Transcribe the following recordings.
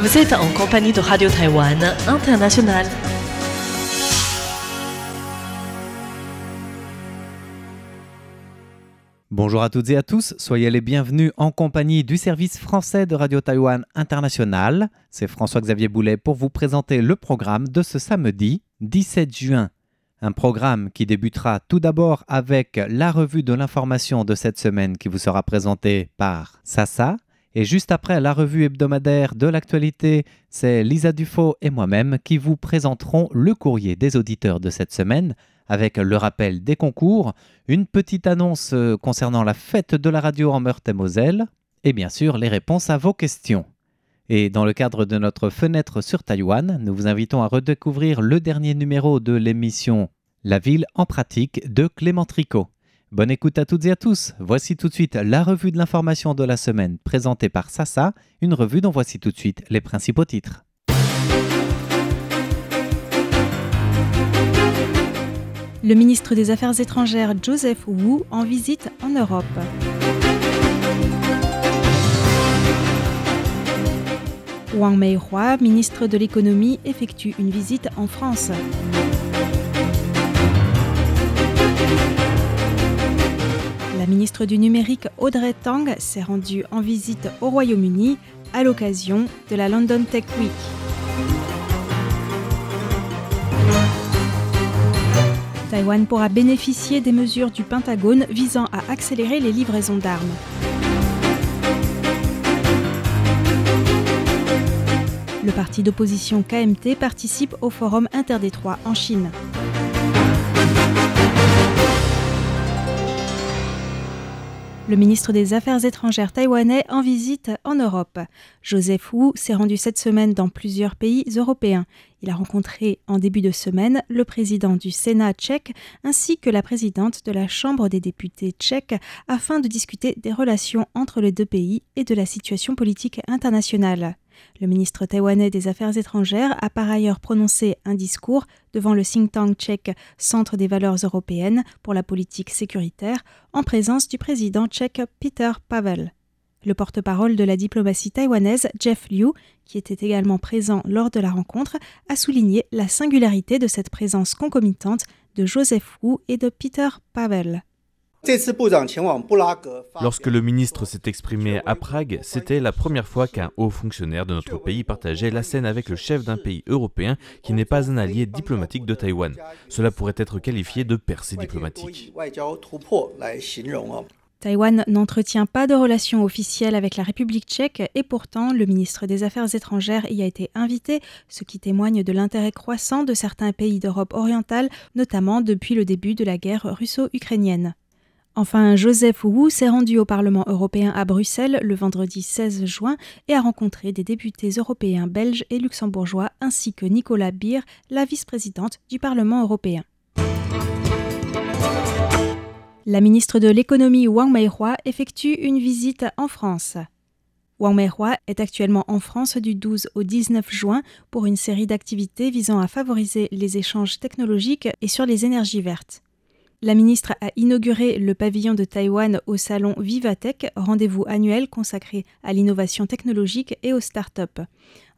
Vous êtes en compagnie de Radio Taïwan International. Bonjour à toutes et à tous, soyez les bienvenus en compagnie du service français de Radio Taïwan International. C'est François-Xavier Boulet pour vous présenter le programme de ce samedi 17 juin. Un programme qui débutera tout d'abord avec la revue de l'information de cette semaine qui vous sera présentée par Sasa. Et juste après la revue hebdomadaire de l'actualité, c'est Lisa Dufaux et moi-même qui vous présenterons le courrier des auditeurs de cette semaine avec le rappel des concours, une petite annonce euh, concernant la fête de la radio en Meurthe-et-Moselle, et bien sûr les réponses à vos questions. Et dans le cadre de notre fenêtre sur Taïwan, nous vous invitons à redécouvrir le dernier numéro de l'émission La ville en pratique de Clément Tricot. Bonne écoute à toutes et à tous. Voici tout de suite la revue de l'information de la semaine présentée par Sasa, une revue dont voici tout de suite les principaux titres. Le ministre des Affaires étrangères Joseph Wu en visite en Europe. Wang Meihua, ministre de l'économie, effectue une visite en France. La ministre du numérique Audrey Tang s'est rendue en visite au Royaume-Uni à l'occasion de la London Tech Week. Taïwan pourra bénéficier des mesures du Pentagone visant à accélérer les livraisons d'armes. Le parti d'opposition KMT participe au forum interdétroit en Chine. Le ministre des Affaires étrangères taïwanais en visite en Europe. Joseph Wu s'est rendu cette semaine dans plusieurs pays européens. Il a rencontré en début de semaine le président du Sénat tchèque ainsi que la présidente de la Chambre des députés tchèque afin de discuter des relations entre les deux pays et de la situation politique internationale. Le ministre taïwanais des Affaires étrangères a par ailleurs prononcé un discours devant le think tank tchèque Centre des valeurs européennes pour la politique sécuritaire en présence du président tchèque Peter Pavel. Le porte-parole de la diplomatie taïwanaise, Jeff Liu, qui était également présent lors de la rencontre, a souligné la singularité de cette présence concomitante de Joseph Wu et de Peter Pavel. Lorsque le ministre s'est exprimé à Prague, c'était la première fois qu'un haut fonctionnaire de notre pays partageait la scène avec le chef d'un pays européen qui n'est pas un allié diplomatique de Taïwan. Cela pourrait être qualifié de percée diplomatique. Taïwan n'entretient pas de relations officielles avec la République tchèque et pourtant le ministre des Affaires étrangères y a été invité, ce qui témoigne de l'intérêt croissant de certains pays d'Europe orientale, notamment depuis le début de la guerre russo-ukrainienne. Enfin, Joseph Wu s'est rendu au Parlement européen à Bruxelles le vendredi 16 juin et a rencontré des députés européens belges et luxembourgeois ainsi que Nicolas Beer, la vice-présidente du Parlement européen. La ministre de l'économie Wang Meihua effectue une visite en France. Wang Meihua est actuellement en France du 12 au 19 juin pour une série d'activités visant à favoriser les échanges technologiques et sur les énergies vertes. La ministre a inauguré le pavillon de Taïwan au salon Vivatech, rendez-vous annuel consacré à l'innovation technologique et aux start-up.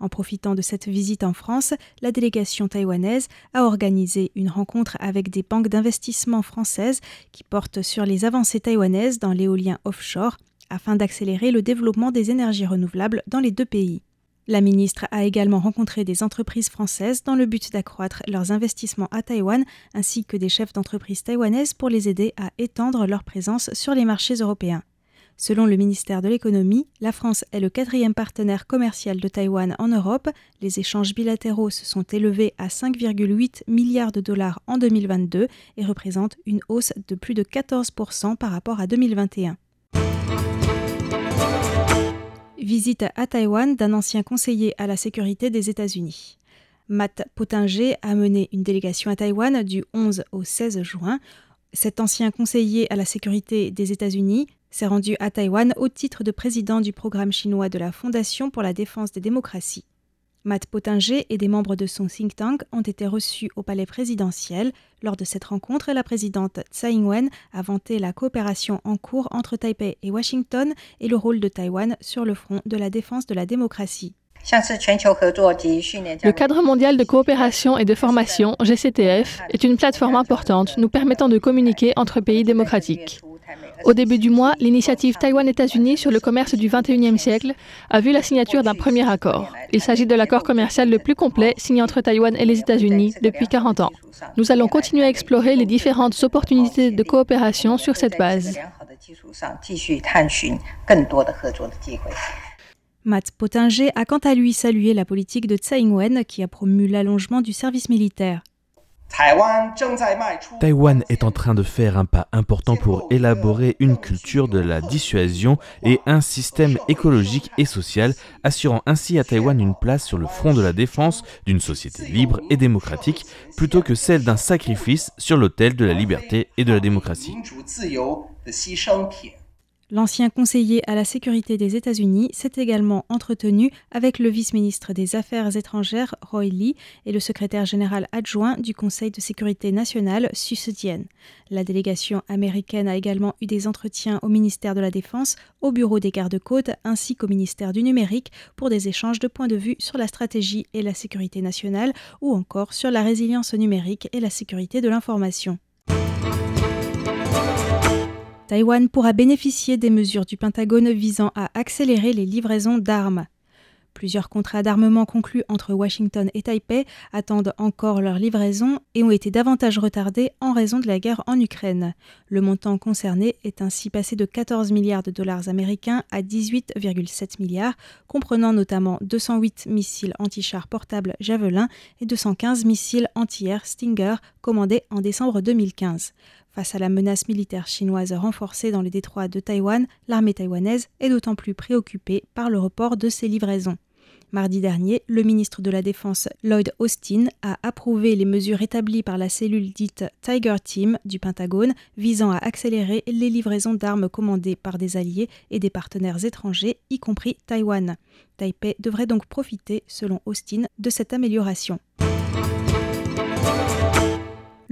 En profitant de cette visite en France, la délégation taïwanaise a organisé une rencontre avec des banques d'investissement françaises qui portent sur les avancées taïwanaises dans l'éolien offshore afin d'accélérer le développement des énergies renouvelables dans les deux pays. La ministre a également rencontré des entreprises françaises dans le but d'accroître leurs investissements à Taïwan, ainsi que des chefs d'entreprise taïwanaises pour les aider à étendre leur présence sur les marchés européens. Selon le ministère de l'économie, la France est le quatrième partenaire commercial de Taïwan en Europe. Les échanges bilatéraux se sont élevés à 5,8 milliards de dollars en 2022 et représentent une hausse de plus de 14% par rapport à 2021. Visite à Taïwan d'un ancien conseiller à la sécurité des États-Unis. Matt Pottinger a mené une délégation à Taïwan du 11 au 16 juin. Cet ancien conseiller à la sécurité des États-Unis s'est rendu à Taïwan au titre de président du programme chinois de la Fondation pour la défense des démocraties. Matt Pottinger et des membres de son think tank ont été reçus au palais présidentiel. Lors de cette rencontre, la présidente Tsai Ing-wen a vanté la coopération en cours entre Taipei et Washington et le rôle de Taïwan sur le front de la défense de la démocratie. Le cadre mondial de coopération et de formation, GCTF, est une plateforme importante nous permettant de communiquer entre pays démocratiques. Au début du mois, l'initiative Taïwan-États-Unis sur le commerce du 21e siècle a vu la signature d'un premier accord. Il s'agit de l'accord commercial le plus complet signé entre Taïwan et les États-Unis depuis 40 ans. Nous allons continuer à explorer les différentes opportunités de coopération sur cette base. Matt Pottinger a quant à lui salué la politique de Tsai Ing-wen qui a promu l'allongement du service militaire. Taïwan est en train de faire un pas important pour élaborer une culture de la dissuasion et un système écologique et social, assurant ainsi à Taïwan une place sur le front de la défense d'une société libre et démocratique, plutôt que celle d'un sacrifice sur l'autel de la liberté et de la démocratie. L'ancien conseiller à la sécurité des États-Unis s'est également entretenu avec le vice-ministre des Affaires étrangères Roy Lee et le secrétaire général adjoint du Conseil de sécurité nationale Su La délégation américaine a également eu des entretiens au ministère de la Défense, au bureau des gardes-côtes ainsi qu'au ministère du numérique pour des échanges de points de vue sur la stratégie et la sécurité nationale ou encore sur la résilience numérique et la sécurité de l'information. Taïwan pourra bénéficier des mesures du Pentagone visant à accélérer les livraisons d'armes. Plusieurs contrats d'armement conclus entre Washington et Taipei attendent encore leur livraison et ont été davantage retardés en raison de la guerre en Ukraine. Le montant concerné est ainsi passé de 14 milliards de dollars américains à 18,7 milliards, comprenant notamment 208 missiles anti-chars portables Javelin et 215 missiles anti-air Stinger commandés en décembre 2015. Face à la menace militaire chinoise renforcée dans les détroits de Taïwan, l'armée taïwanaise est d'autant plus préoccupée par le report de ses livraisons. Mardi dernier, le ministre de la Défense Lloyd Austin a approuvé les mesures établies par la cellule dite Tiger Team du Pentagone visant à accélérer les livraisons d'armes commandées par des alliés et des partenaires étrangers, y compris Taïwan. Taipei devrait donc profiter, selon Austin, de cette amélioration.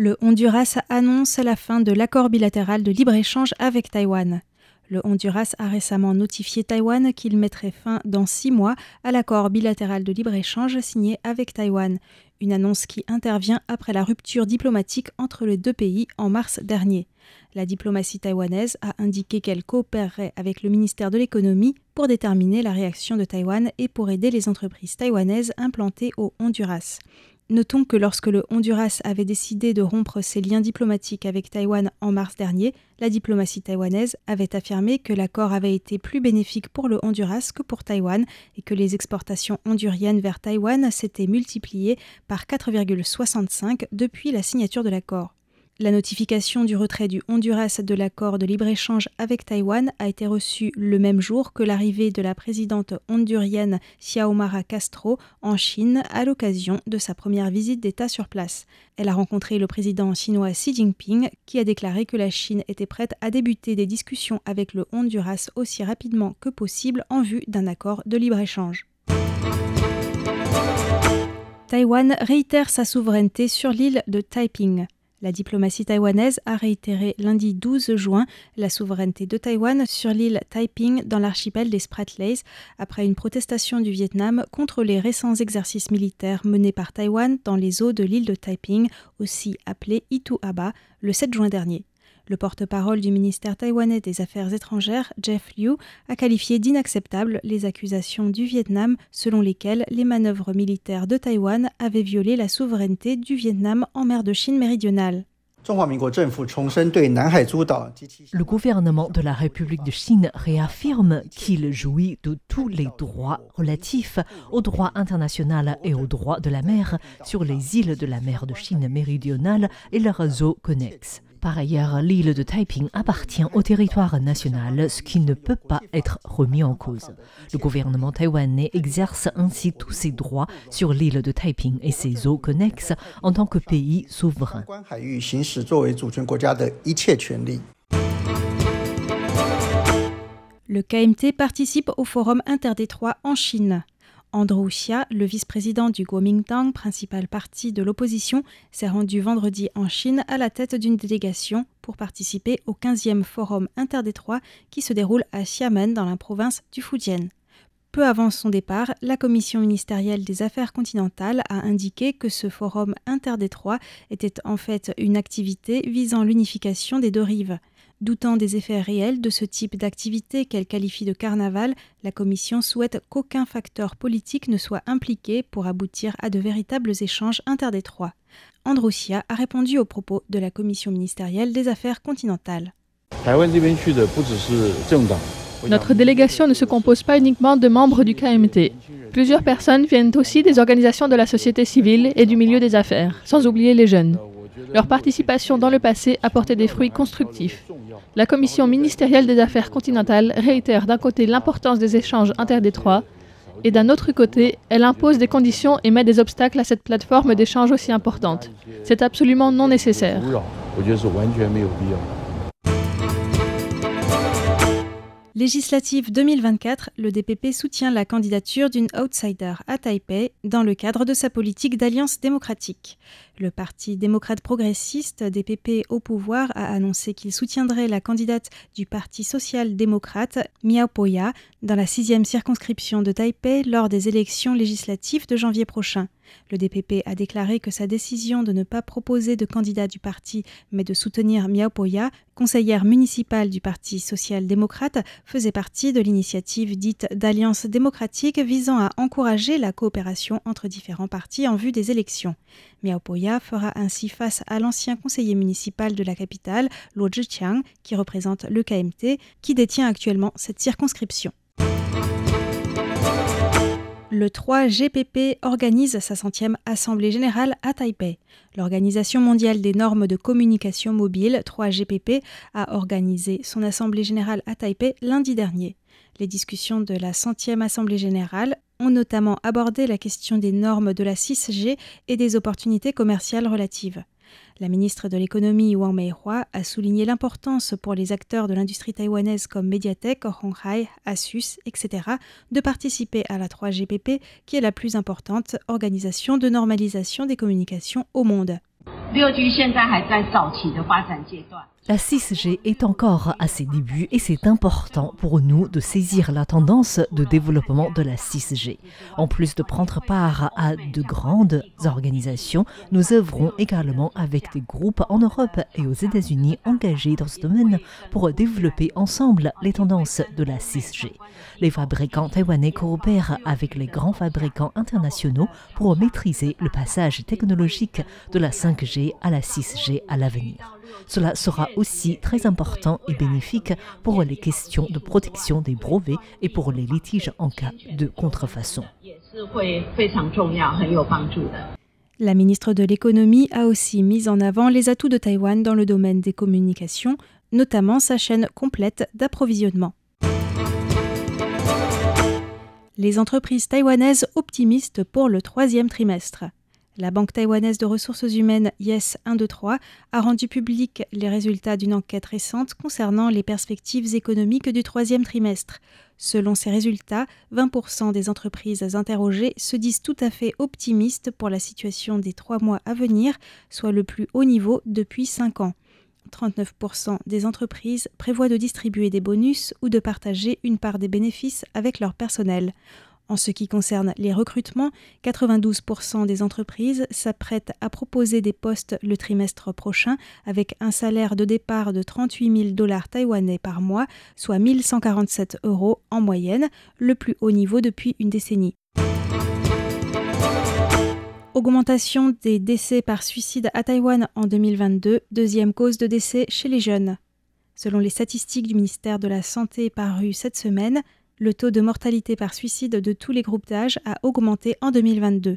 Le Honduras annonce la fin de l'accord bilatéral de libre-échange avec Taïwan. Le Honduras a récemment notifié Taïwan qu'il mettrait fin dans six mois à l'accord bilatéral de libre-échange signé avec Taïwan, une annonce qui intervient après la rupture diplomatique entre les deux pays en mars dernier. La diplomatie taïwanaise a indiqué qu'elle coopérerait avec le ministère de l'économie pour déterminer la réaction de Taïwan et pour aider les entreprises taïwanaises implantées au Honduras. Notons que lorsque le Honduras avait décidé de rompre ses liens diplomatiques avec Taïwan en mars dernier, la diplomatie taïwanaise avait affirmé que l'accord avait été plus bénéfique pour le Honduras que pour Taïwan et que les exportations honduriennes vers Taïwan s'étaient multipliées par 4,65 depuis la signature de l'accord. La notification du retrait du Honduras de l'accord de libre-échange avec Taïwan a été reçue le même jour que l'arrivée de la présidente hondurienne Xiaomara Castro en Chine à l'occasion de sa première visite d'État sur place. Elle a rencontré le président chinois Xi Jinping qui a déclaré que la Chine était prête à débuter des discussions avec le Honduras aussi rapidement que possible en vue d'un accord de libre-échange. Taïwan réitère sa souveraineté sur l'île de Taiping. La diplomatie taïwanaise a réitéré lundi 12 juin la souveraineté de Taïwan sur l'île Taiping dans l'archipel des Spratlys après une protestation du Vietnam contre les récents exercices militaires menés par Taïwan dans les eaux de l'île de Taiping, aussi appelée Itu Aba, le 7 juin dernier. Le porte-parole du ministère taïwanais des Affaires étrangères, Jeff Liu, a qualifié d'inacceptables les accusations du Vietnam selon lesquelles les manœuvres militaires de Taïwan avaient violé la souveraineté du Vietnam en mer de Chine méridionale. Le gouvernement de la République de Chine réaffirme qu'il jouit de tous les droits relatifs au droit international et au droit de la mer sur les îles de la mer de Chine méridionale et leurs eaux connexes. Par ailleurs, l'île de Taiping appartient au territoire national, ce qui ne peut pas être remis en cause. Le gouvernement taïwanais exerce ainsi tous ses droits sur l'île de Taiping et ses eaux connexes en tant que pays souverain. Le KMT participe au Forum interdétroit en Chine. Andrew Xia, le vice-président du Kuomintang, principal parti de l'opposition, s'est rendu vendredi en Chine à la tête d'une délégation pour participer au 15e forum interdétroit qui se déroule à Xiamen dans la province du Fujian. Peu avant son départ, la Commission ministérielle des Affaires continentales a indiqué que ce forum interdétroit était en fait une activité visant l'unification des deux rives. Doutant des effets réels de ce type d'activité qu'elle qualifie de carnaval, la Commission souhaite qu'aucun facteur politique ne soit impliqué pour aboutir à de véritables échanges interdétroits. Androussia a répondu aux propos de la Commission ministérielle des Affaires continentales. Notre délégation ne se compose pas uniquement de membres du KMT. Plusieurs personnes viennent aussi des organisations de la société civile et du milieu des affaires, sans oublier les jeunes. Leur participation dans le passé a porté des fruits constructifs. La Commission ministérielle des Affaires continentales réitère d'un côté l'importance des échanges interdétroits et d'un autre côté, elle impose des conditions et met des obstacles à cette plateforme d'échange aussi importante. C'est absolument non nécessaire. Législative 2024, le DPP soutient la candidature d'une outsider à Taipei dans le cadre de sa politique d'alliance démocratique. Le Parti démocrate progressiste DPP au pouvoir a annoncé qu'il soutiendrait la candidate du Parti social-démocrate Miao Poya dans la sixième circonscription de Taipei lors des élections législatives de janvier prochain. Le DPP a déclaré que sa décision de ne pas proposer de candidat du parti, mais de soutenir Miao Poya, conseillère municipale du Parti social-démocrate, faisait partie de l'initiative dite d'Alliance démocratique visant à encourager la coopération entre différents partis en vue des élections. Miao Poya fera ainsi face à l'ancien conseiller municipal de la capitale, Luo Zhiqiang, qui représente le KMT, qui détient actuellement cette circonscription. Le 3 GPP organise sa centième Assemblée générale à Taipei. L'Organisation mondiale des normes de communication mobile, 3GPP, a organisé son Assemblée générale à Taipei lundi dernier. Les discussions de la centième Assemblée générale ont notamment abordé la question des normes de la 6G et des opportunités commerciales relatives. La ministre de l'économie Wang Meihua a souligné l'importance pour les acteurs de l'industrie taïwanaise comme Mediatek, Honghai, Asus, etc. de participer à la 3GPP qui est la plus importante organisation de normalisation des communications au monde. La 6G est encore à ses débuts et c'est important pour nous de saisir la tendance de développement de la 6G. En plus de prendre part à de grandes organisations, nous œuvrons également avec des groupes en Europe et aux États-Unis engagés dans ce domaine pour développer ensemble les tendances de la 6G. Les fabricants taïwanais coopèrent avec les grands fabricants internationaux pour maîtriser le passage technologique de la 5G à la 6G à l'avenir. Cela sera aussi très important et bénéfique pour les questions de protection des brevets et pour les litiges en cas de contrefaçon. La ministre de l'économie a aussi mis en avant les atouts de Taïwan dans le domaine des communications, notamment sa chaîne complète d'approvisionnement. Les entreprises taïwanaises optimistes pour le troisième trimestre. La Banque taïwanaise de ressources humaines Yes 123 a rendu public les résultats d'une enquête récente concernant les perspectives économiques du troisième trimestre. Selon ces résultats, 20% des entreprises interrogées se disent tout à fait optimistes pour la situation des trois mois à venir, soit le plus haut niveau depuis cinq ans. 39% des entreprises prévoient de distribuer des bonus ou de partager une part des bénéfices avec leur personnel. En ce qui concerne les recrutements, 92% des entreprises s'apprêtent à proposer des postes le trimestre prochain avec un salaire de départ de 38 000 dollars taïwanais par mois, soit 1147 euros en moyenne, le plus haut niveau depuis une décennie. Augmentation des décès par suicide à Taïwan en 2022, deuxième cause de décès chez les jeunes. Selon les statistiques du ministère de la Santé parues cette semaine, le taux de mortalité par suicide de tous les groupes d'âge a augmenté en 2022.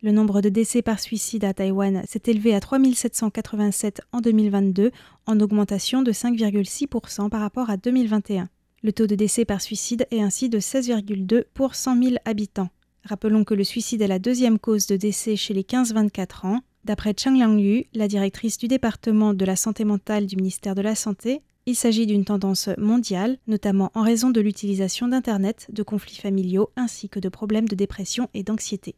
Le nombre de décès par suicide à Taïwan s'est élevé à 3787 en 2022, en augmentation de 5,6% par rapport à 2021. Le taux de décès par suicide est ainsi de 16,2 pour 100 000 habitants. Rappelons que le suicide est la deuxième cause de décès chez les 15-24 ans. D'après Chang Liangyu, la directrice du département de la santé mentale du ministère de la Santé, il s'agit d'une tendance mondiale, notamment en raison de l'utilisation d'Internet, de conflits familiaux ainsi que de problèmes de dépression et d'anxiété.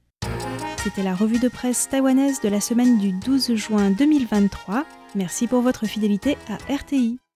C'était la revue de presse taïwanaise de la semaine du 12 juin 2023. Merci pour votre fidélité à RTI.